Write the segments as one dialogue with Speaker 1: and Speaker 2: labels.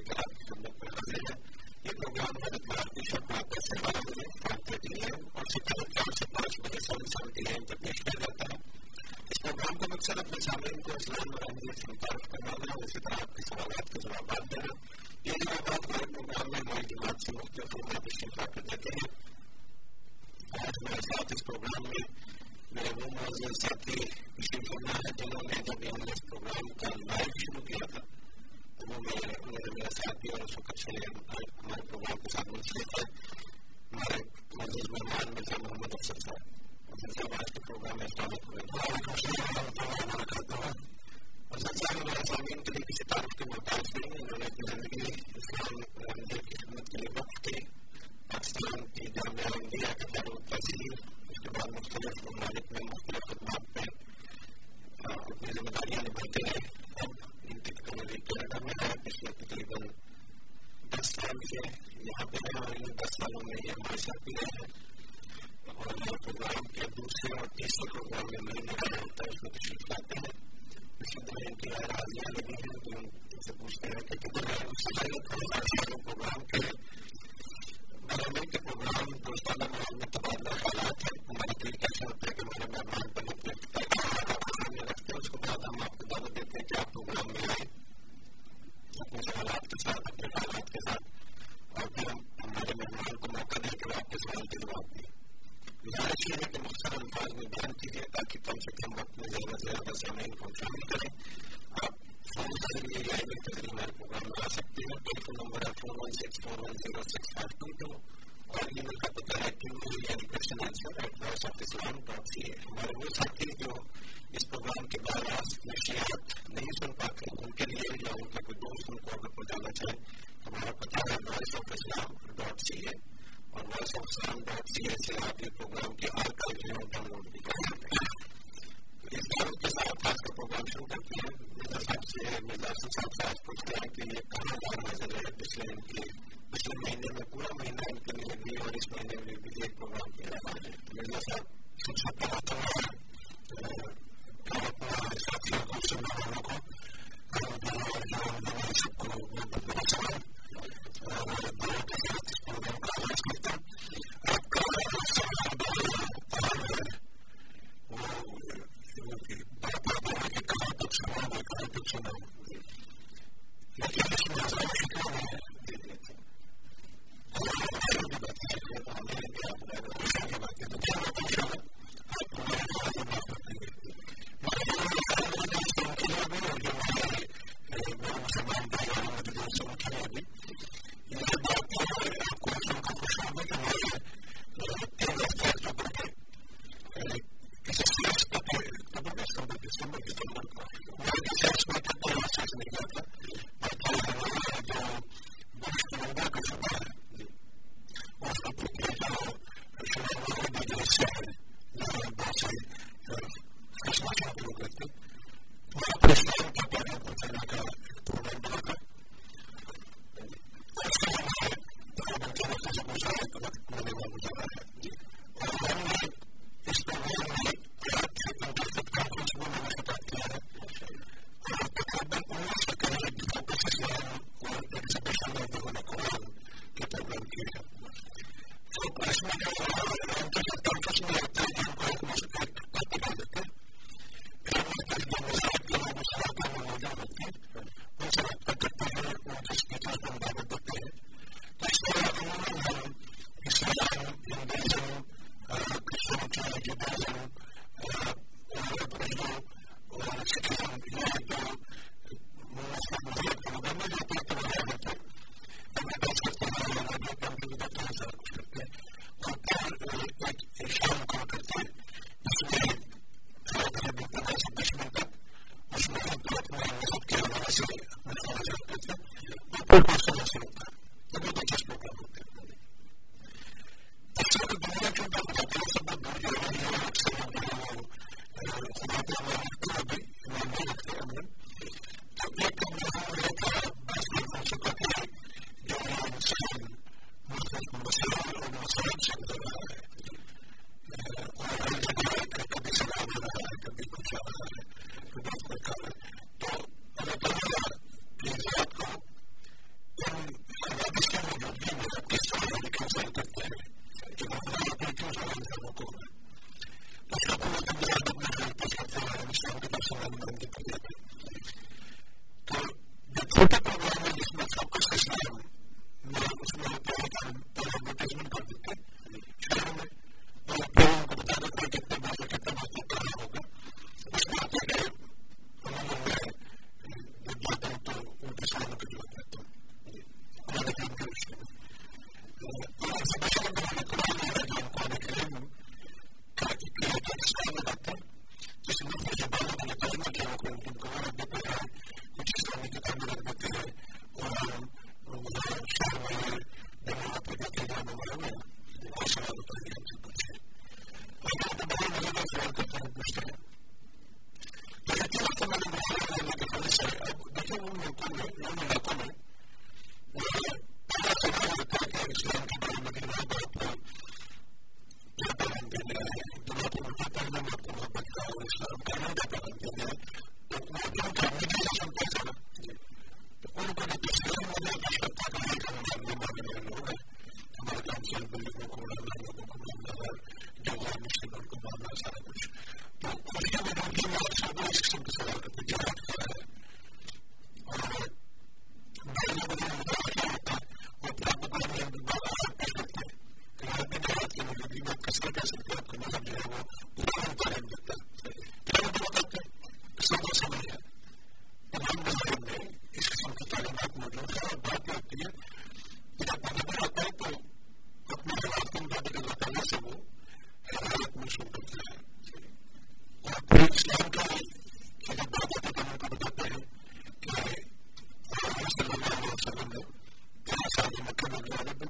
Speaker 1: آپ فون کے ذریعے
Speaker 2: مشاہد کا وقت گزارا ہے سب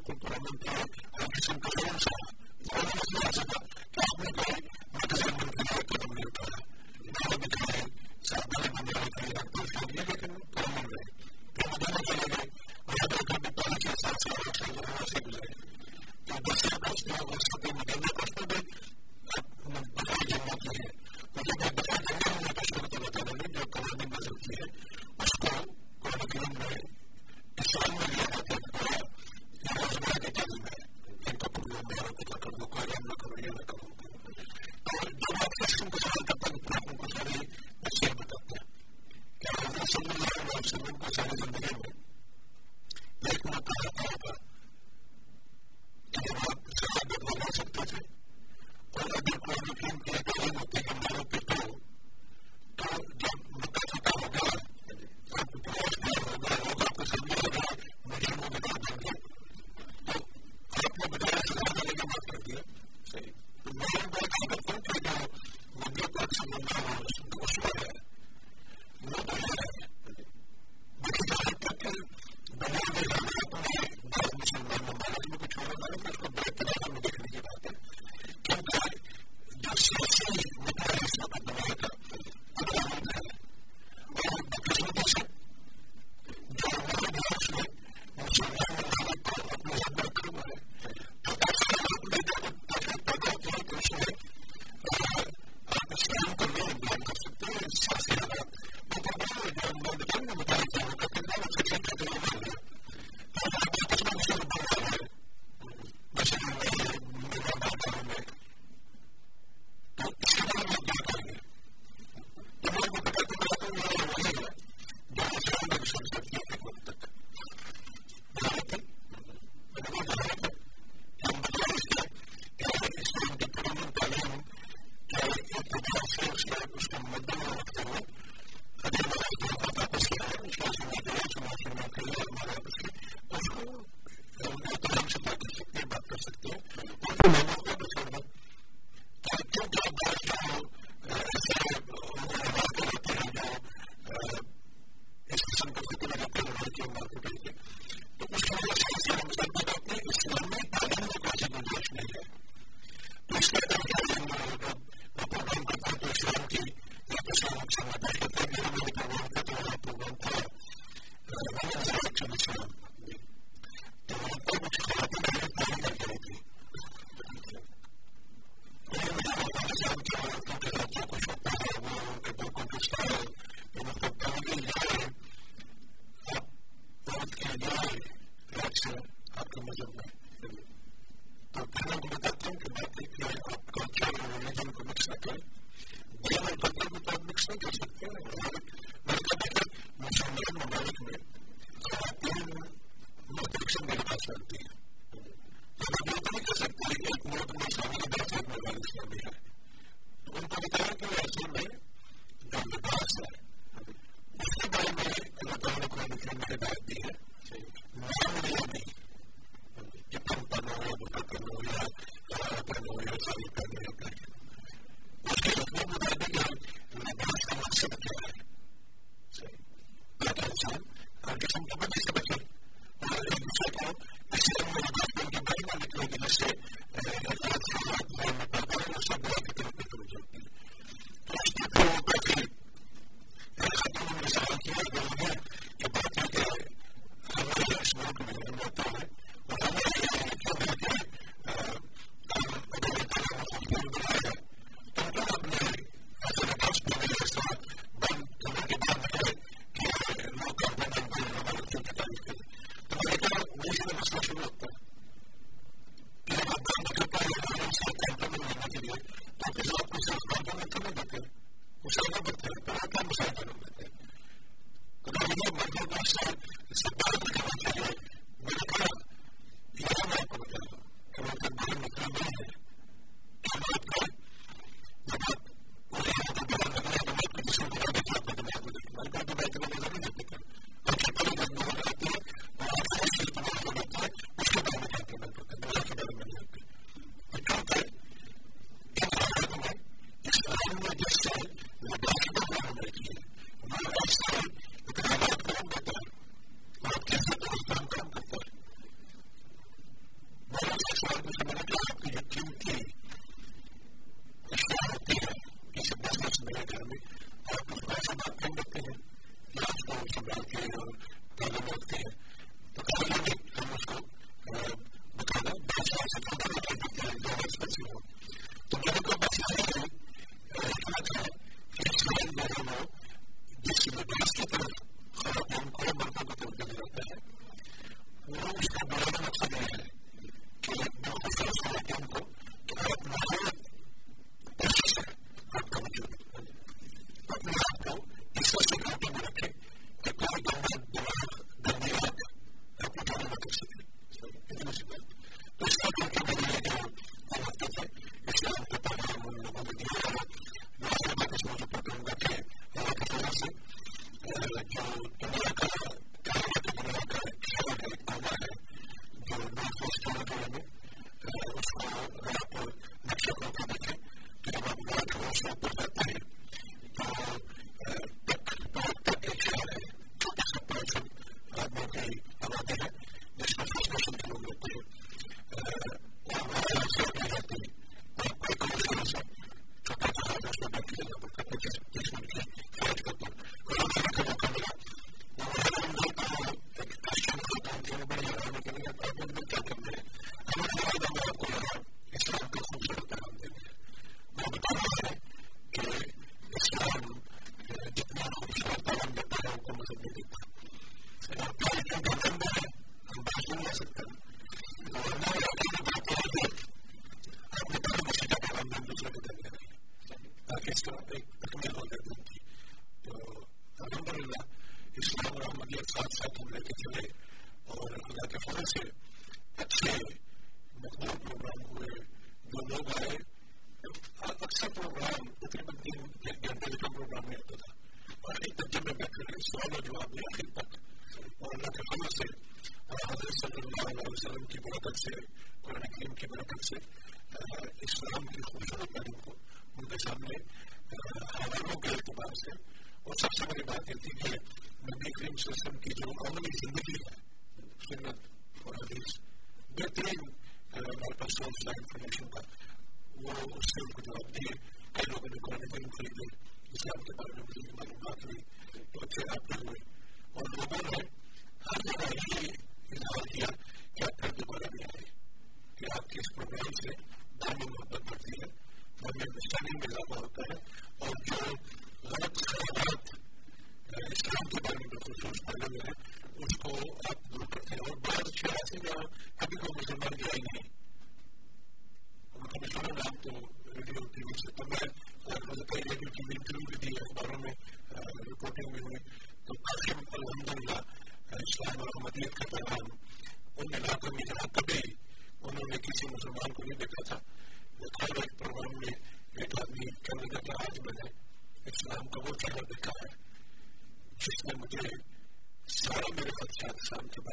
Speaker 2: صاحب کے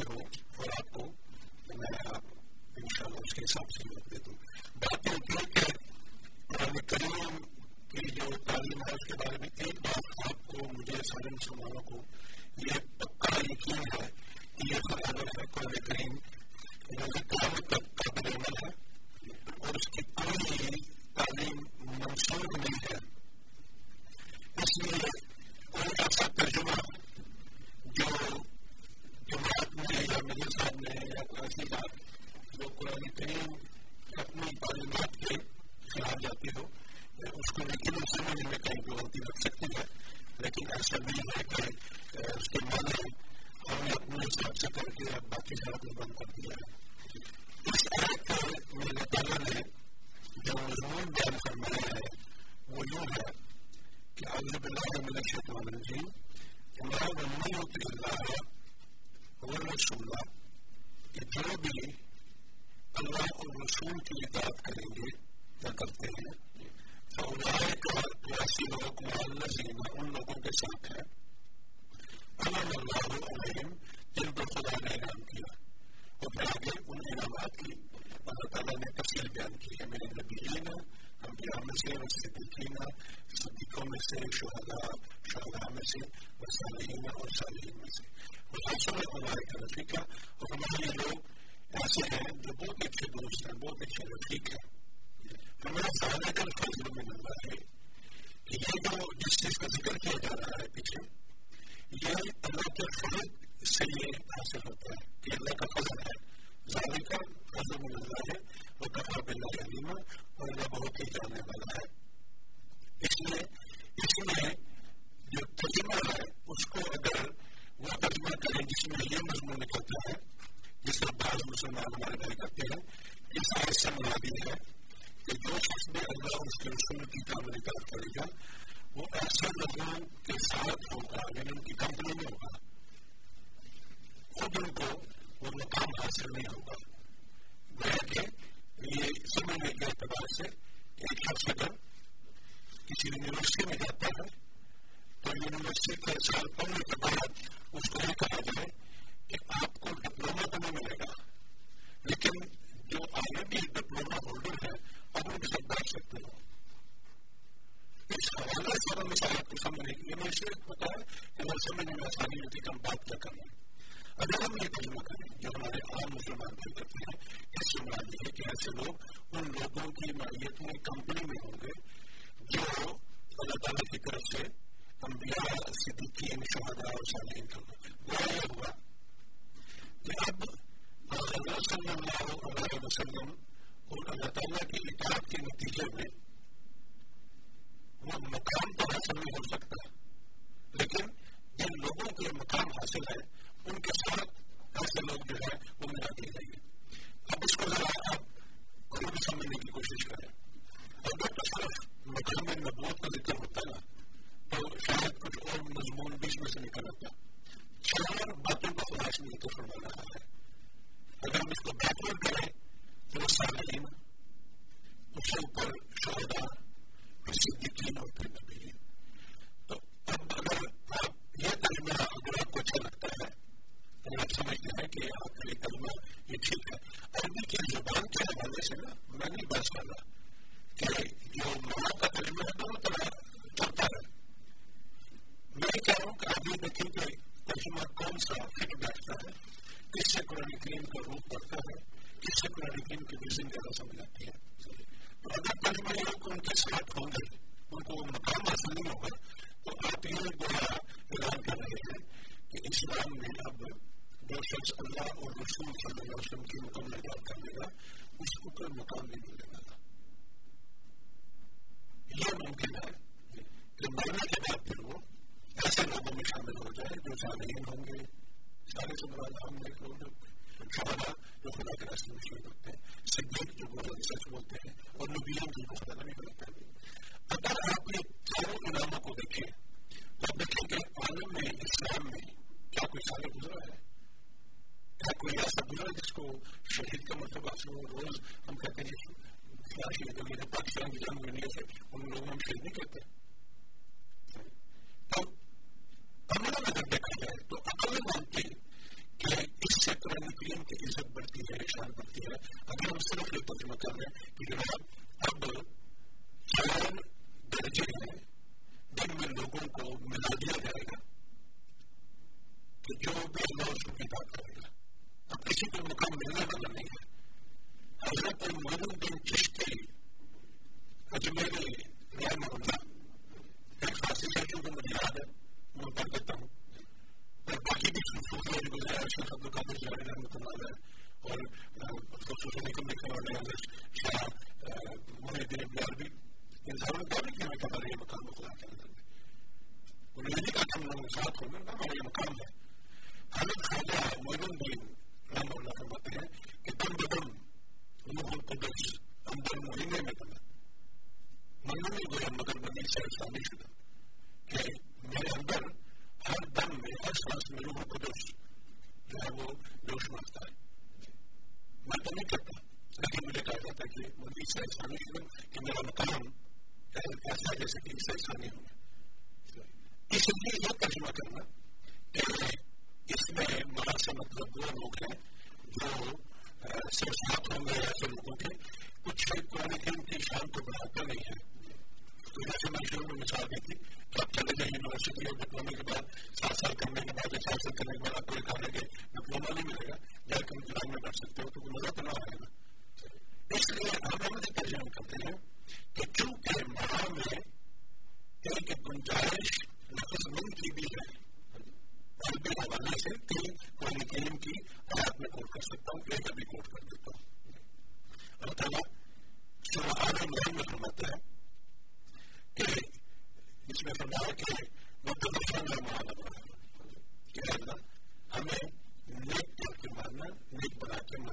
Speaker 2: میں ہو، اور آپ کو میں ان شاء اللہ اس کے حساب سے مت دے دوں بات یہ ہے کہ قرآن کریم کی جو تعلیم ہے، اس کے بارے میں ایک بار آپ کو مجھے سارے مسلمانوں کو یہ پکا یقین ہے کہ یہ خراب ہے، قرآن کریم۔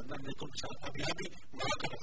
Speaker 2: اللہ نے تم ساتھ کامیابی وہاں کا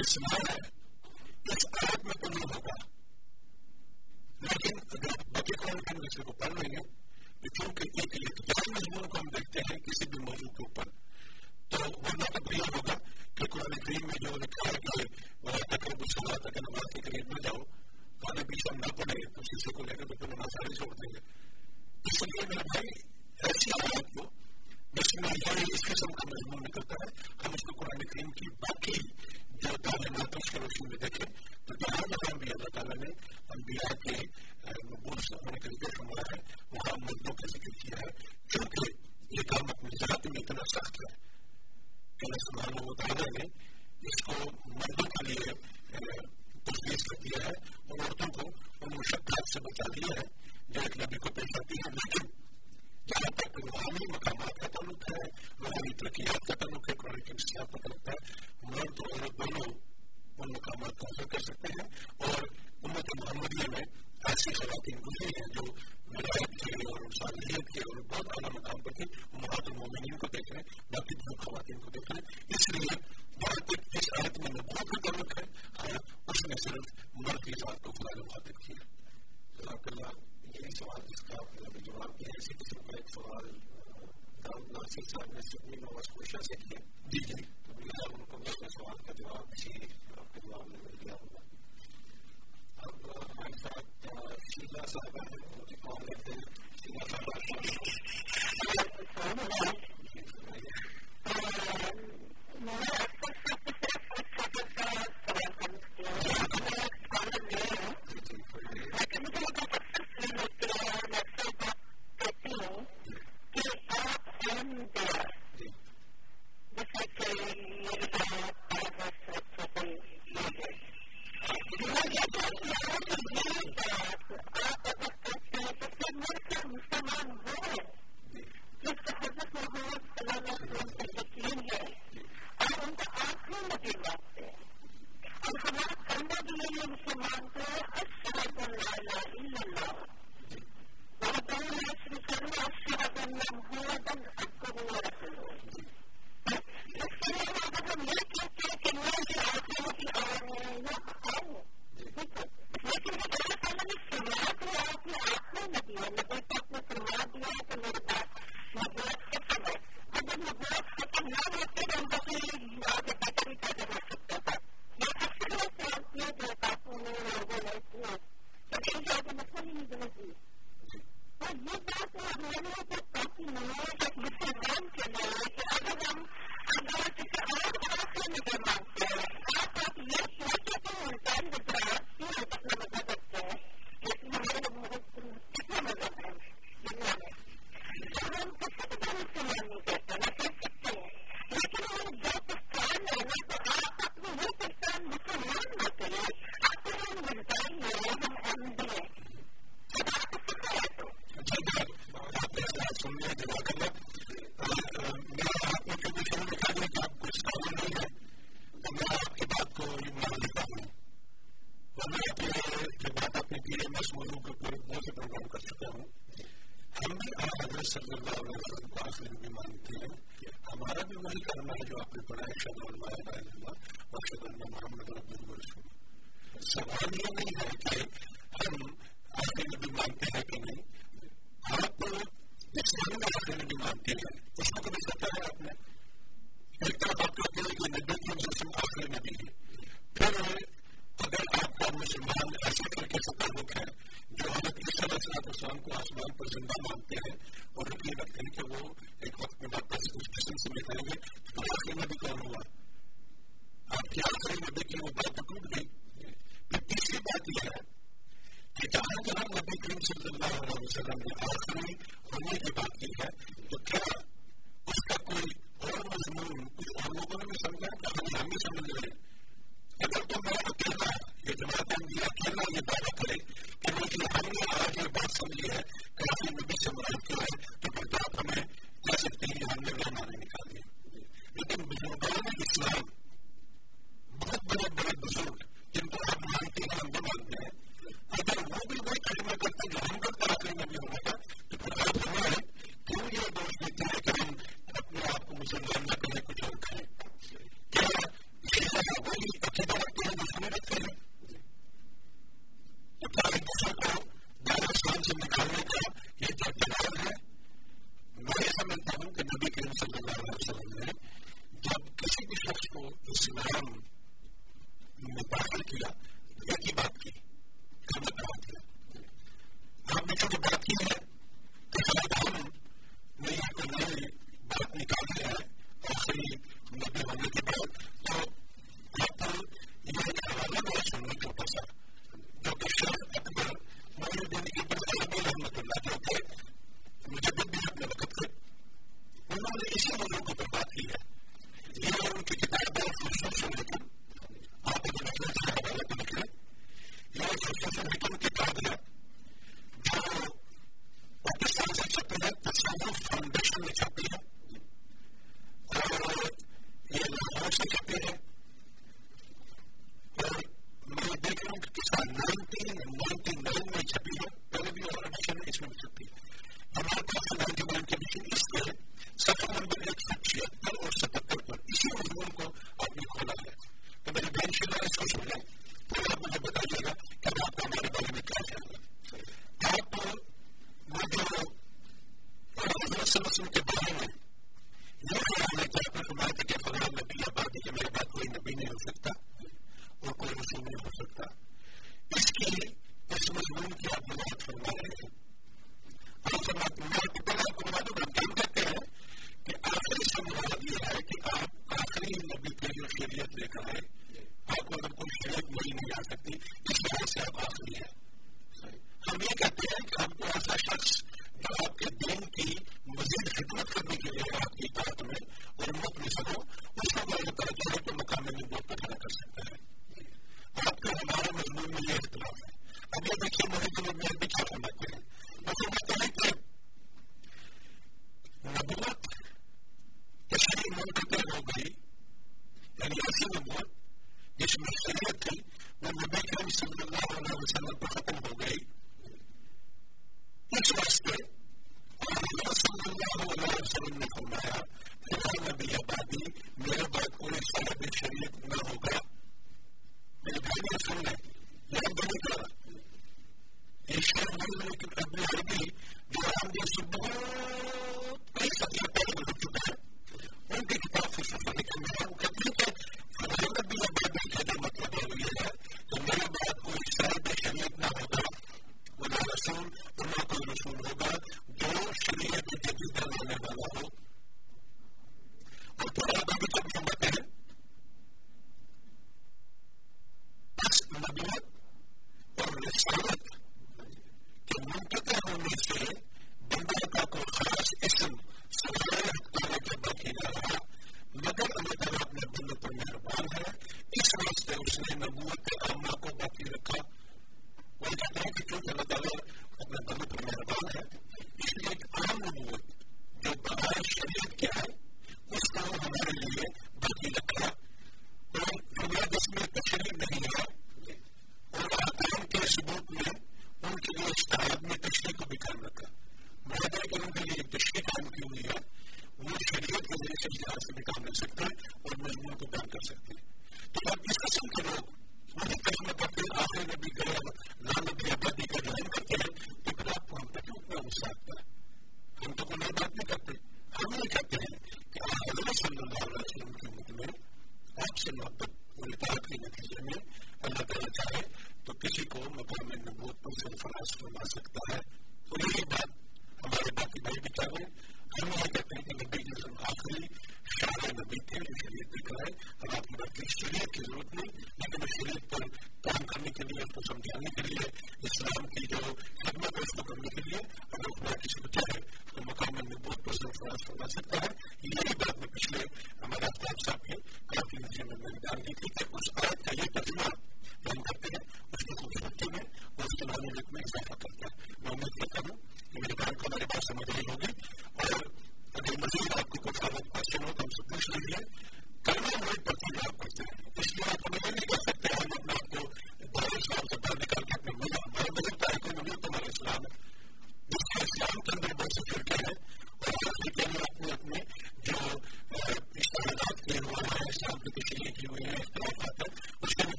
Speaker 2: اس معنی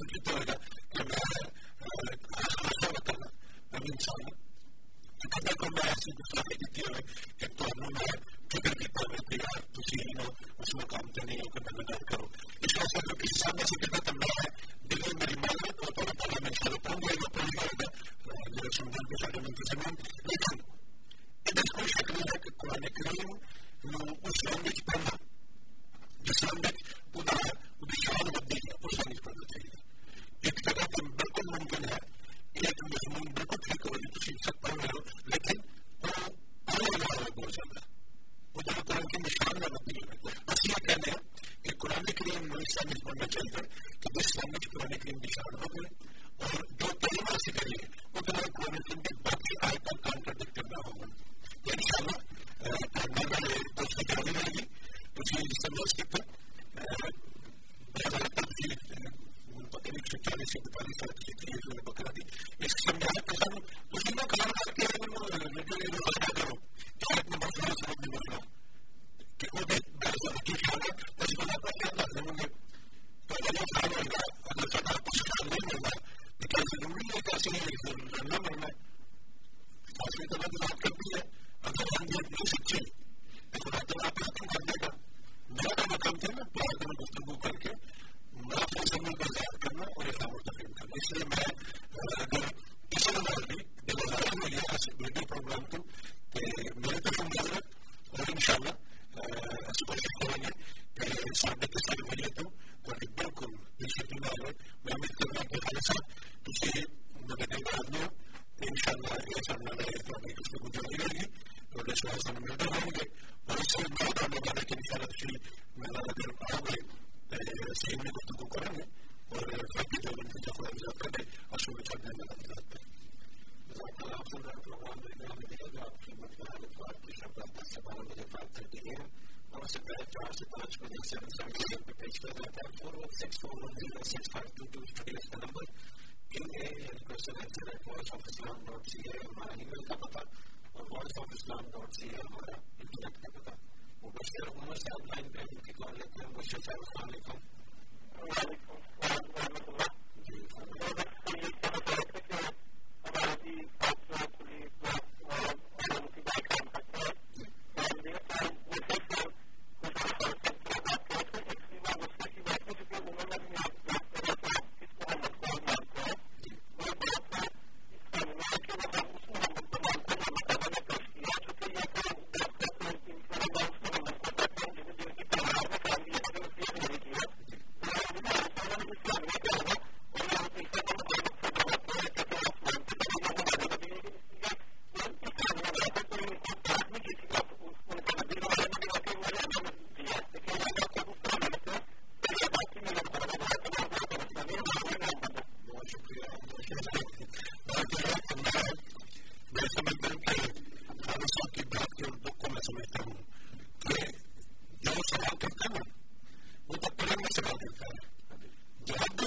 Speaker 2: سمجھتا ہوگا میں آشا بتانا ہم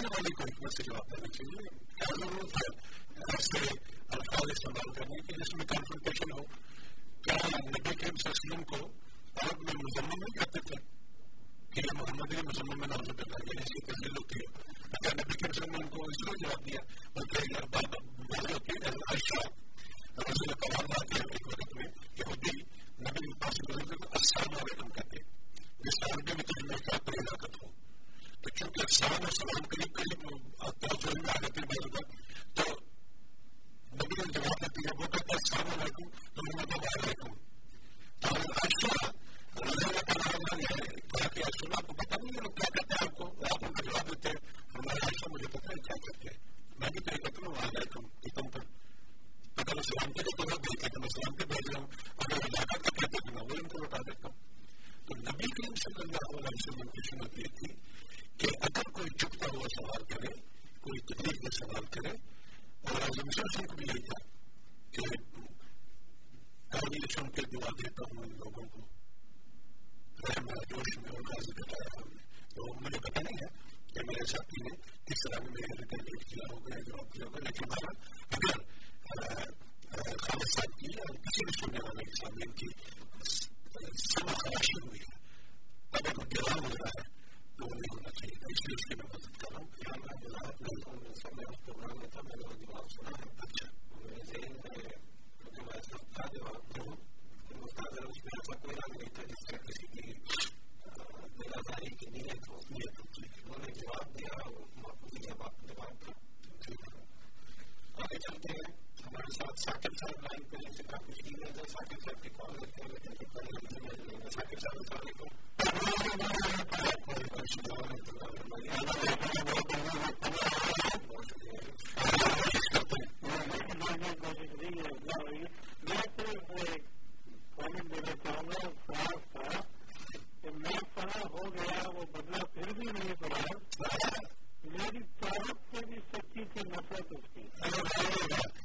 Speaker 2: والے کو حکومت سے جواب دینا چاہیے کیا ضرورت ہے ایسے الفاظ استعمال کرنے کی جس میں کانفرنٹیشن ہو کیا نبی کریم صلی اللہ علیہ وسلم کو عرب میں مزمن نہیں کرتے تھے کہ یہ محمد علی مزمن میں نام سے کر اس کی تحریر ہوتی ہے کیا نبی کریم صلی اللہ علیہ وسلم کو اس لیے جواب دیا بلکہ عائشہ رسول کلام کے ایک وقت میں یہودی نبی پاس السلام علیکم کہتے جس کا عربی میں تجربہ کیا کوئی ہلاکت ہو تو چونکہ سلام اور سلام قریب قریب تو نبی نے جواب دیتی ہے وہ کہتا ہے علیکم تو میں ہوں، تو عائشہ اللہ کہ ہاں، ہاں، ہاں، آپ کو نہیں ہے، لوگ کیا کہتے ہیں آپ کو؟ آپ ان کا جواب دیتے ہیں۔ ہمارے عائشہ مجھے کیا کہتے ہیں؟ میں بھی کہہ کہتا ہوں علیکم کہ تم پر اگر کے جو میں کے بھیج رہا ہوں۔ اگر کا میں وہ ان کو بتا دیتا ہوں۔ تو نبی کریم صلی اللہ علیہ وسلم کی سنت یہ تھی کہ اگر کوئی چھپتا ہوا سوال کرے، کوئی تکلیف کا سوال کرے، اور اعظم شاہ کو بھی یہی تھا کہ تعلیم سن کے دعا دیتا ہوں ان لوگوں کو۔ رحم جوش میں اور غازی بتایا ہم نے تو مجھے پتا نہیں ہے کہ میرے ساتھی نے کس طرح کیا کیا ہوگا لیکن ہمارا اگر خالد صاحب کی کسی بھی سننے والے کے سامنے ان کی خراشی ہوئی ہے، اگر وہ ہو رہا ہے دور نہیں ہونا چاہیے تھا اس لیے اس کی میں مدد کر رہا ہوں یہاں میں ملاحظ نہیں ہوں سب میں اس پروگرام میں تھا میں نے وہ جواب سنا ہے اچھا میرے ذہن میں جو میں ایسا تھا جواب دوں مستاذر اس میں ایسا کوئی رنگ نہیں تھا جس سے کسی کی میرا زاری کی نیت ہو نیت ہوتی ہے انہوں نے جواب دیا وہ معقولی جواب جواب تھا آگے چلتے ہیں کے ساتھ ثاقب صاحب لائن پہ سے کافی ہے صاحب کی کال لیتے ہیں لیکن جو پہلے صاحب میں پڑا ہو گیا وہ بدلا پھر بھی نہیں پڑا میری طاقت سے بھی سچی تھی نفرت اس کی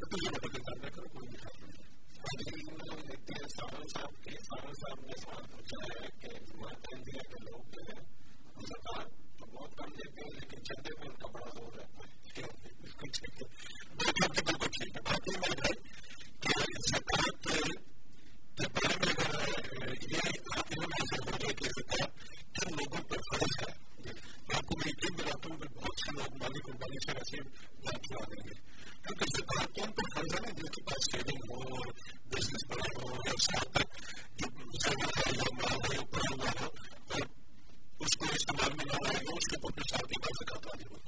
Speaker 2: نتیجے کا مقابلہ کرو کوئی مقابلہ نہیں دیکھتے ہیں ساون صاحب کے ساون صاحب نے سوال پوچھا ہے کہ جمعہ تنظیہ کے لوگ جو ہے ان کا کام تو بہت کم دیتے ہیں لیکن چندے میں ان کا بڑا زور رہتا ہے بالکل ٹھیک ہے بالکل بالکل ٹھیک ہے باقی میں ہے کہ زکات کے بارے میں اگر یہ آپ لوگ ایسا ہو جائے کہ زکات کن لوگوں پر فرض ہے آپ کو میری ٹیم بناتا ہوں بہت سے لوگ مالی قربانی سے ایسے بات کروا دیں گے کیونکہ جو خواتین کو فرض ہے جن کے پاس سیونگ ہو اور بزنس پلان ہو یا ساتھ جگہ ہے یا مال ہے یا پڑا ہوا ہو اس کو استعمال میں نہ لائے گا اس کے اوپر ساتھ ہی کا زکات والی ہو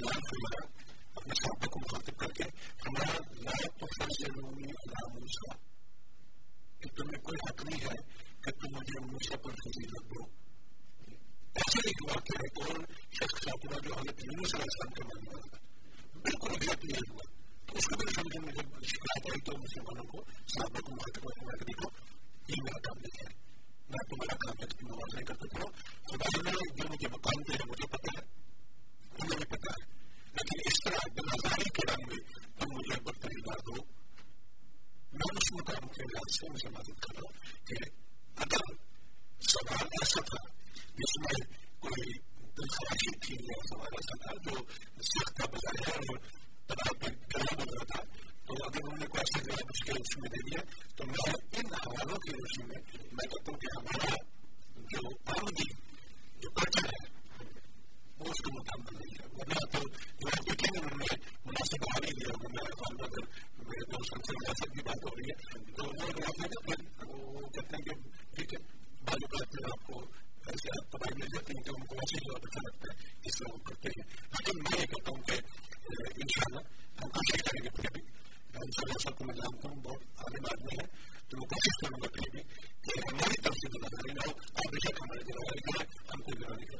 Speaker 2: اعلان فرمایا اپنے صحابہ کو مخاطب کر کے ہمارا لا تفضلونی علی موسیٰ کہ تمہیں کوئی حق نہیں ہے کہ تم مجھے موسیٰ پر فضیلت دو ایسا ایک واقعہ ہے کون شخص ساتھ ہوا جو حضرت یونس علیہ السلام کا ماننے والا تھا بالکل ایگزیکٹ نہیں ہوا تو اس کو بھی سمجھ میں جب شکایت آئی تو مسلمانوں کو صحابہ کو مخاطب ہوا کہ دیکھو یہ میرا کام نہیں ہے میں تمہارا کام ہے کہ نماز نہیں کرتے پڑھو خدا نے جو مجھے مقام دے ہے مجھے پتا ہے انہیں بھی پتا ہے لیکن اس طرح بنازاری کے رنگ میں تم مجھے برتری لا دو میں اس مقام کے لحاظ سے مجھے مدد کر رہا ہوں کہ اگر سوال ایسا تھا جس میں کوئی دلخواشی تھی یا سوال ایسا تھا جو سخت کا بظاہر اور تناب میں گلا بن رہا تھا تو اگر انہوں نے کوئی ایسا جواب اس کے روش میں دے دیا تو میں ان حوالوں کی روشنی میں میں کہتا ہوں کہ ہمارا جو آمدی جو پرچر ہے وہ اس نہیں ہے ورنہ تو جو دیکھیں گے مناسب میرے دوست سے کی بات ہو رہی ہے تو وہ کہتے ہیں کہ ٹھیک ہے بعض اوقات میں آپ کو ایسے مل جاتی ہیں کہ ان کو ہی بہت اچھا لگتا ہے اس طرح وہ کرتے ہیں لیکن میں یہ کہتا ہوں کہ ان شاء اللہ ہم کوشش کریں گے پھر بھی ان شاء اللہ سب کو میں جانتا ہوں بہت عالم آدمی ہے تو کوشش کروں گا پھر بھی کہ ہماری طرف سے ذمہ داری ہو آپ بے شک ہماری ہم کوئی ذمہ نہیں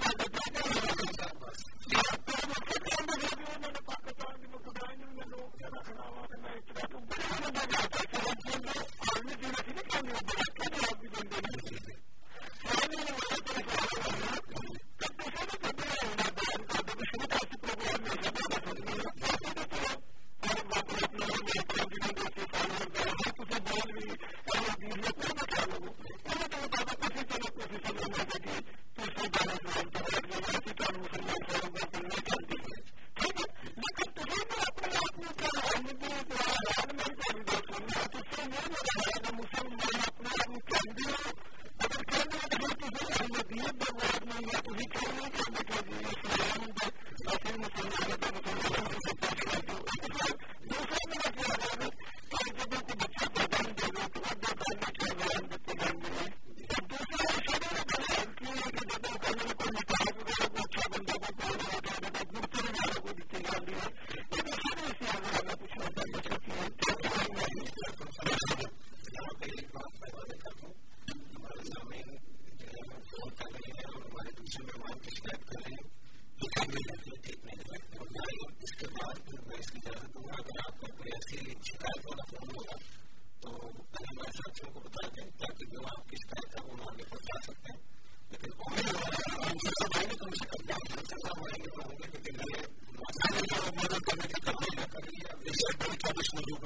Speaker 2: چیزوں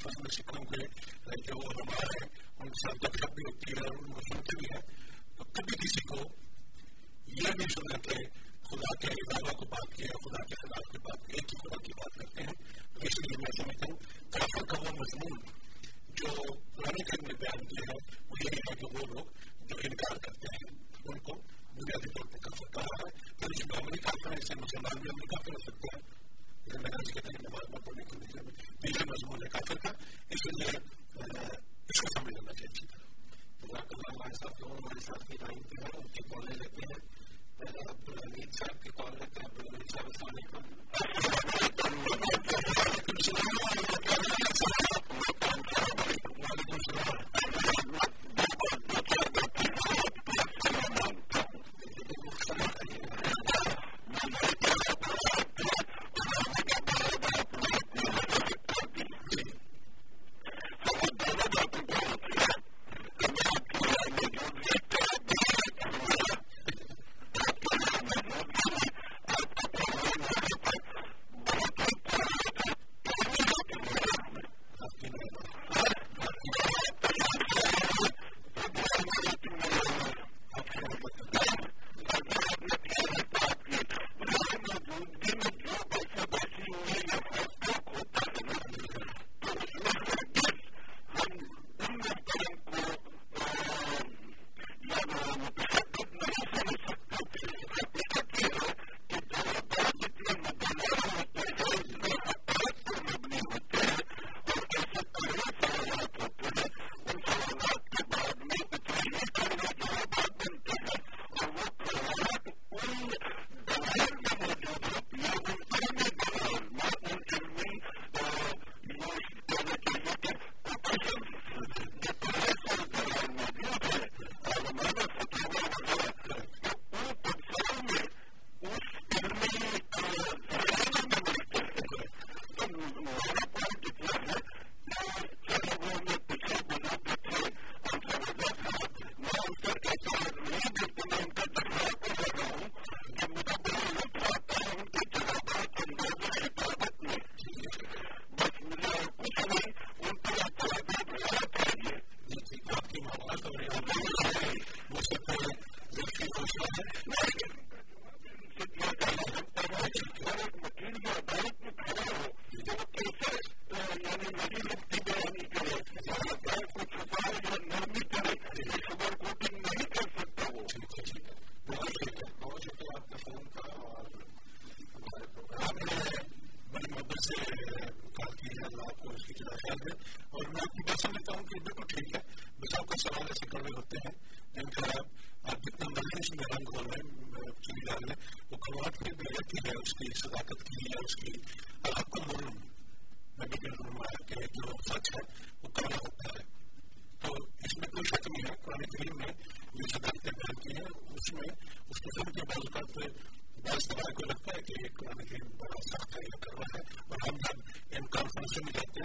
Speaker 2: آپس میں سکھوں کے جو علماء ہیں ان کے ساتھ دقت بھی ہوتی ہے اور ان کو سنتے بھی ہیں تو کبھی کسی کو یہ نہیں سنا کہ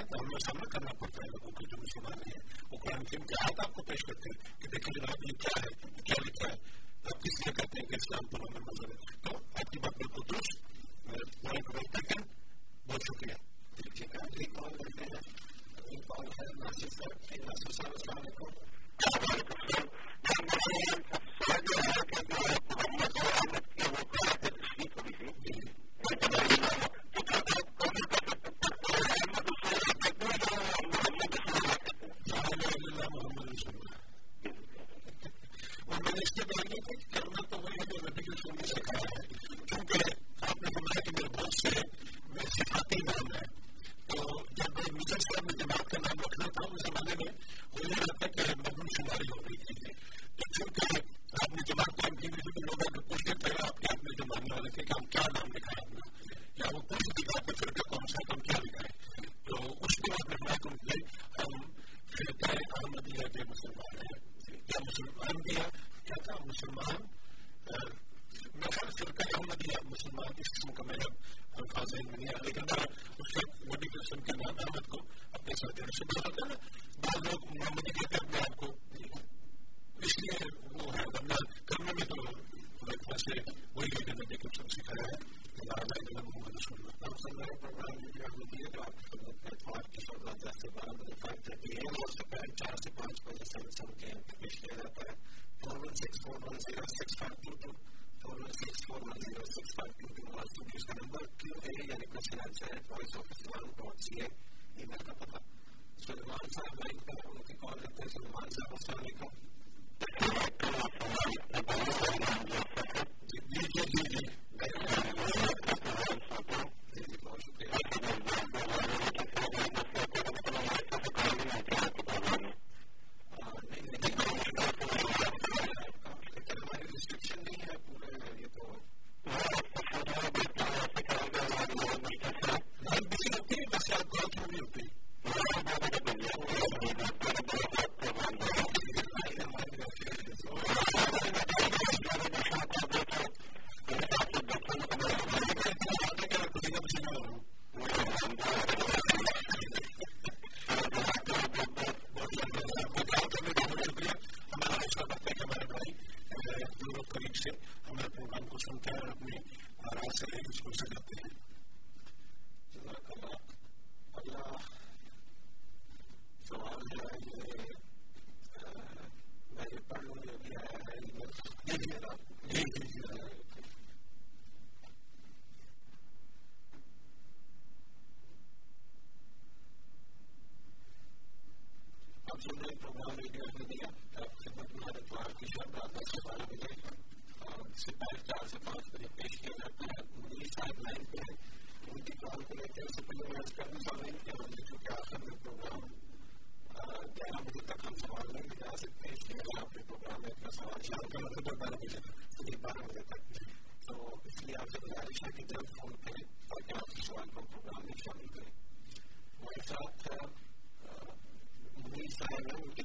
Speaker 2: کا ہمیں سامنا کرنا پڑتا ہے لوگوں کو جو مسلمان ہیں وہ قرآن کے امتحاد آپ کو پیش کرتے ہیں کہ دیکھیں جناب یہ کیا ہے کیا لکھا ہے آپ کس لیے کہتے ہیں کہ اسلام پر ہمیں نظر ہے تو آپ کی بات بالکل درست میں بہت شکریہ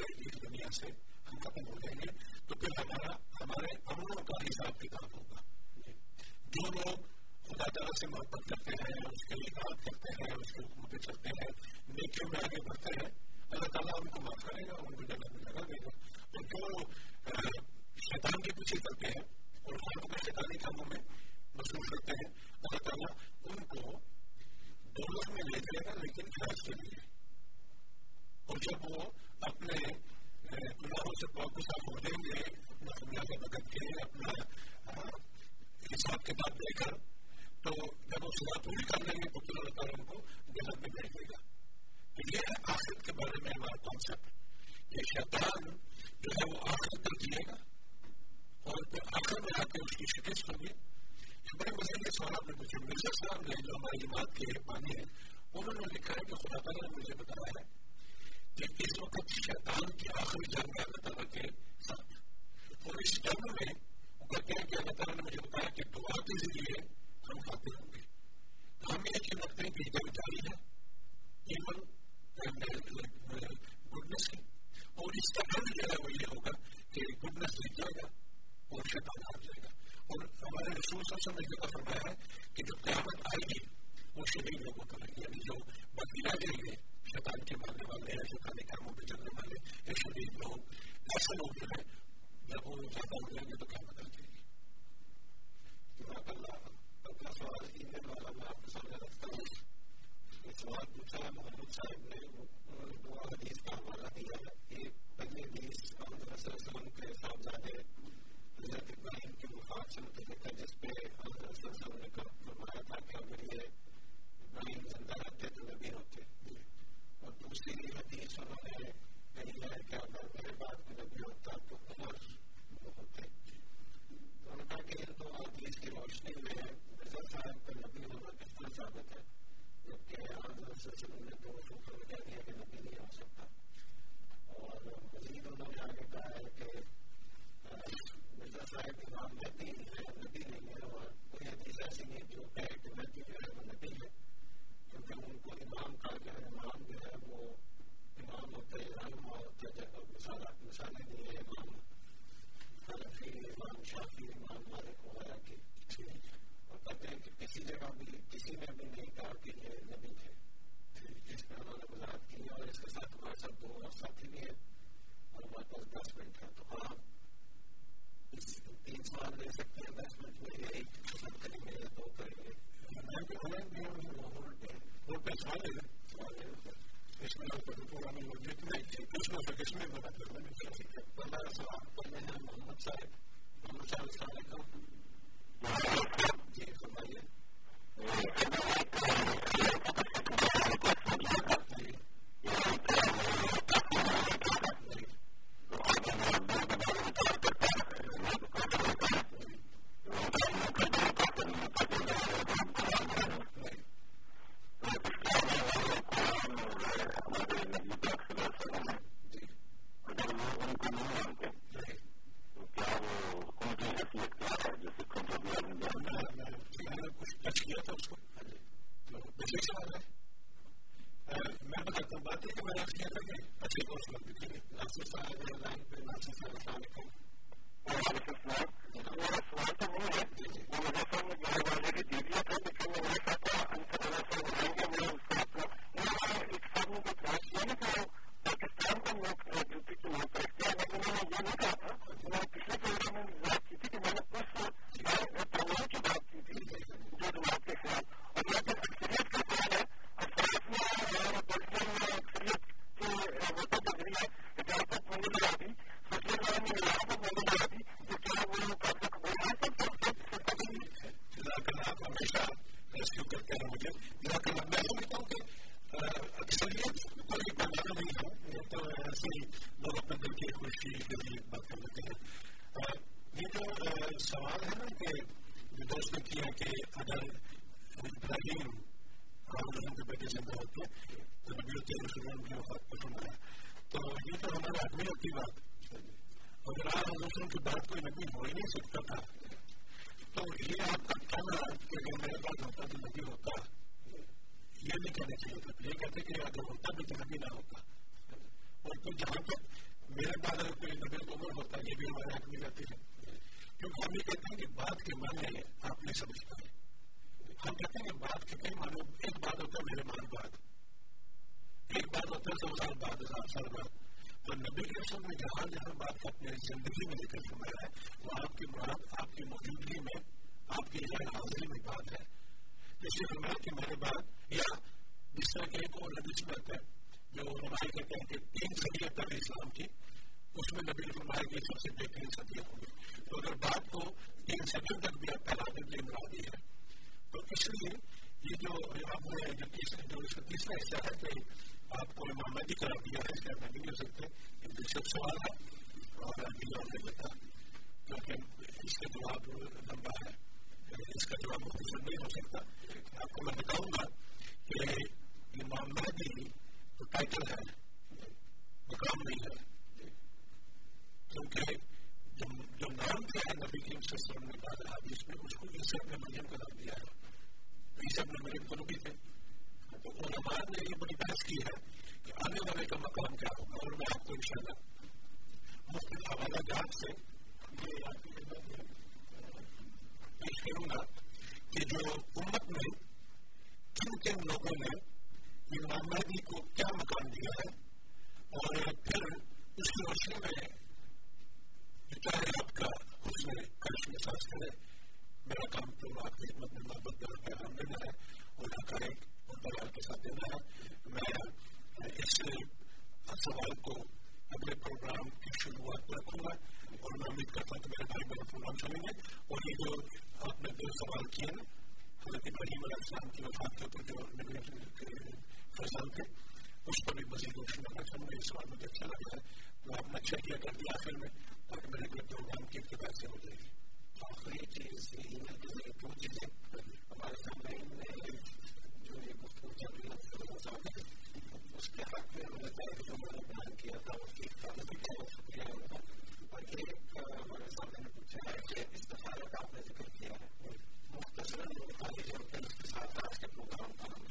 Speaker 2: گئے اس دنیا سے ہم ختم ہو جائیں گے تو پھر ہمارا ہمارے عملوں کا حساب کتاب ہوگا جو لوگ خدا تعالیٰ سے محبت سم نے آخر میں تاکہ میرے کوئی پروگرام کی ابتدا سے ہو جائے گی آخری چیز یہ ہے کہ دو چیزیں ہمارے سامنے جو یہ گفتگو چل رہی ہے اس کے حق میں ہمیں بتایا کہ جو میں نے بیان کیا تھا اس کی بہت شکریہ ہوگا اور ایک ہمارے سامنے نے پوچھا ہے کہ استفادہ کا آپ نے ذکر کیا ہے۔ مختصر خالی طور اس کے ساتھ آج کے پروگرام کا ہم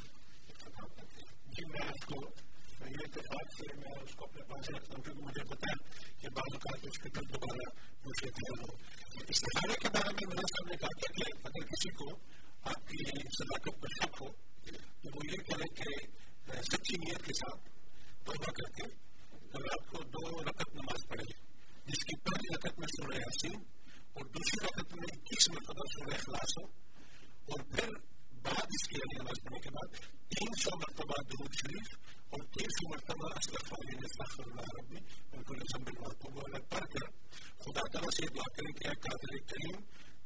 Speaker 2: ختم کرتے ہیں۔ جی میں آپ کو یہ اتفاق سے میں اس کو اپنے پاس رکھتا ہوں کیونکہ مجھے پتا ہے کہ بعض اوقات اس کے کل دوبارہ مجھے پوچھے تھے استخارے کے بارے میں میرے سامنے کہا کہ اگر کسی کو آپ کی صداقت پر شک ہو تو وہ یہ کرے کہ سچی نیت کے ساتھ توبہ کر کے اگر آپ کو دو رقط نماز پڑھے جس کی پہلی رقط میں سورہ حسین اور دوسری رقط میں اکیس مرتبہ سورہ اخلاص ہو اور پھر بعد اس کی نماز پڑھنے کے بعد تین سو مرتبہ درود شریف اور تین سو مرتبہ استغفار اللہ ربی ان کو نظم بالمعقوب پڑھ کر خدا تعالیٰ سے دعا کریں کہ قادر کریم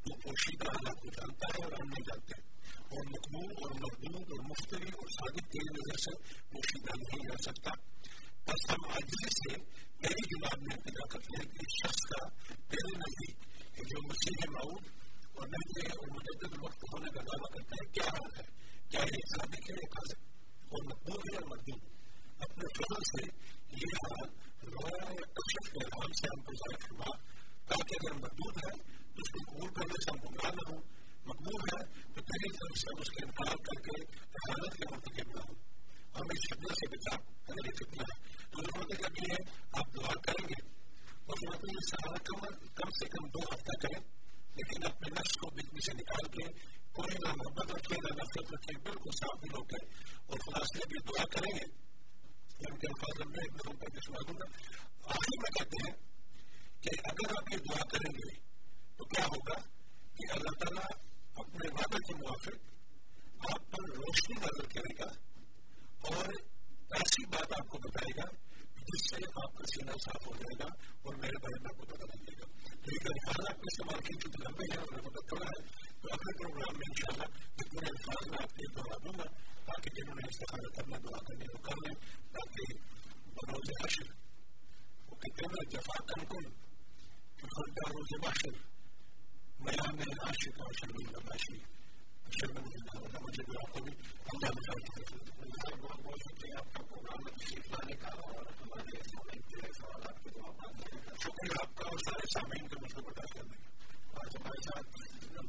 Speaker 2: تو پوشیدہ حالات کو جانتا ہے اور ہم نہیں جانتے اور مقبول اور مردود اور مختری اور صادق کی وجہ سے پوشیدہ نہیں رہ سکتا بس ہم آجزی سے یہی جواب میں پیدا کرتے ہیں کہ شخص کا تیرے نزدیک جو مسیح معود اور نئے اور مجدد وقت ہونے کا دعویٰ کرتا ہے کیا حال ہے کیا یہ صادق ہے یا قاضر اور مقبول ہے اور مردود اپنے فضل سے یہ حال کشف کے نام سے ہم کو ظاہر فرما تاکہ اگر مقبول ہے تو اس کو قبول کرنے سے ہم گمراہ نہ ہوں مقبول ہے تو تیری طرف سے اس کا انکار کر کے حالت کے مرتکب نہ ہوں ہم اس فتنہ سے بچا اگر یہ فتنہ ہے تو اس مطلب یہ ہے آپ دعا کریں گے اور مطلب یہ سہارا کم کم سے کم دو ہفتہ کریں لیکن اپنے نفس کو بجلی سے نکال کے کوئی نہ محبت رکھے نہ نفرت رکھے بالکل صاف دل ہو کے اور خدا سے بھی دعا کریں گے ان کے الفاظ میں ایک دفعہ سنا دوں گا آخر میں کہتے ہیں کہ اگر آپ یہ دعا کریں گے تو کیا ہوگا کہ اللہ تعالیٰ اپنے وعدہ کے موافق، آپ پر روشنی نظر کرے گا اور ایسی بات آپ کو بتائے گا جس سے آپ کا سینہ صاف ہو جائے گا اور میرے بھائی میں کو پتہ لگے گا۔ تو یہ الفاظ آپ نے استعمال کیے چونکہ لمبے ہیں اور مدد تھوڑا ہے۔ تو اگلے پروگرام میں ان شاء اللہ اتنے الفاظ میں آپ کے دعا دوں گا تاکہ جنہوں نے استفادہ کرنا دعا کرنے کو کر لیں تاکہ بروز حشر وہ کہتے ہیں جفا کن کن کہ روز باشر میان میں عاشق اور شرمین نباشی شرمین اللہ مجھے دعا کو بھی اللہ اللہ بہت بہت شکریہ آپ کا پروگرام تشریف لانے کا اور ہمارے سامعین کے سوالات کے دعا پانے کا شکریہ آپ کا اور سارے سامعین کا مجھے بتا کرنے کا آج ہمارے ساتھ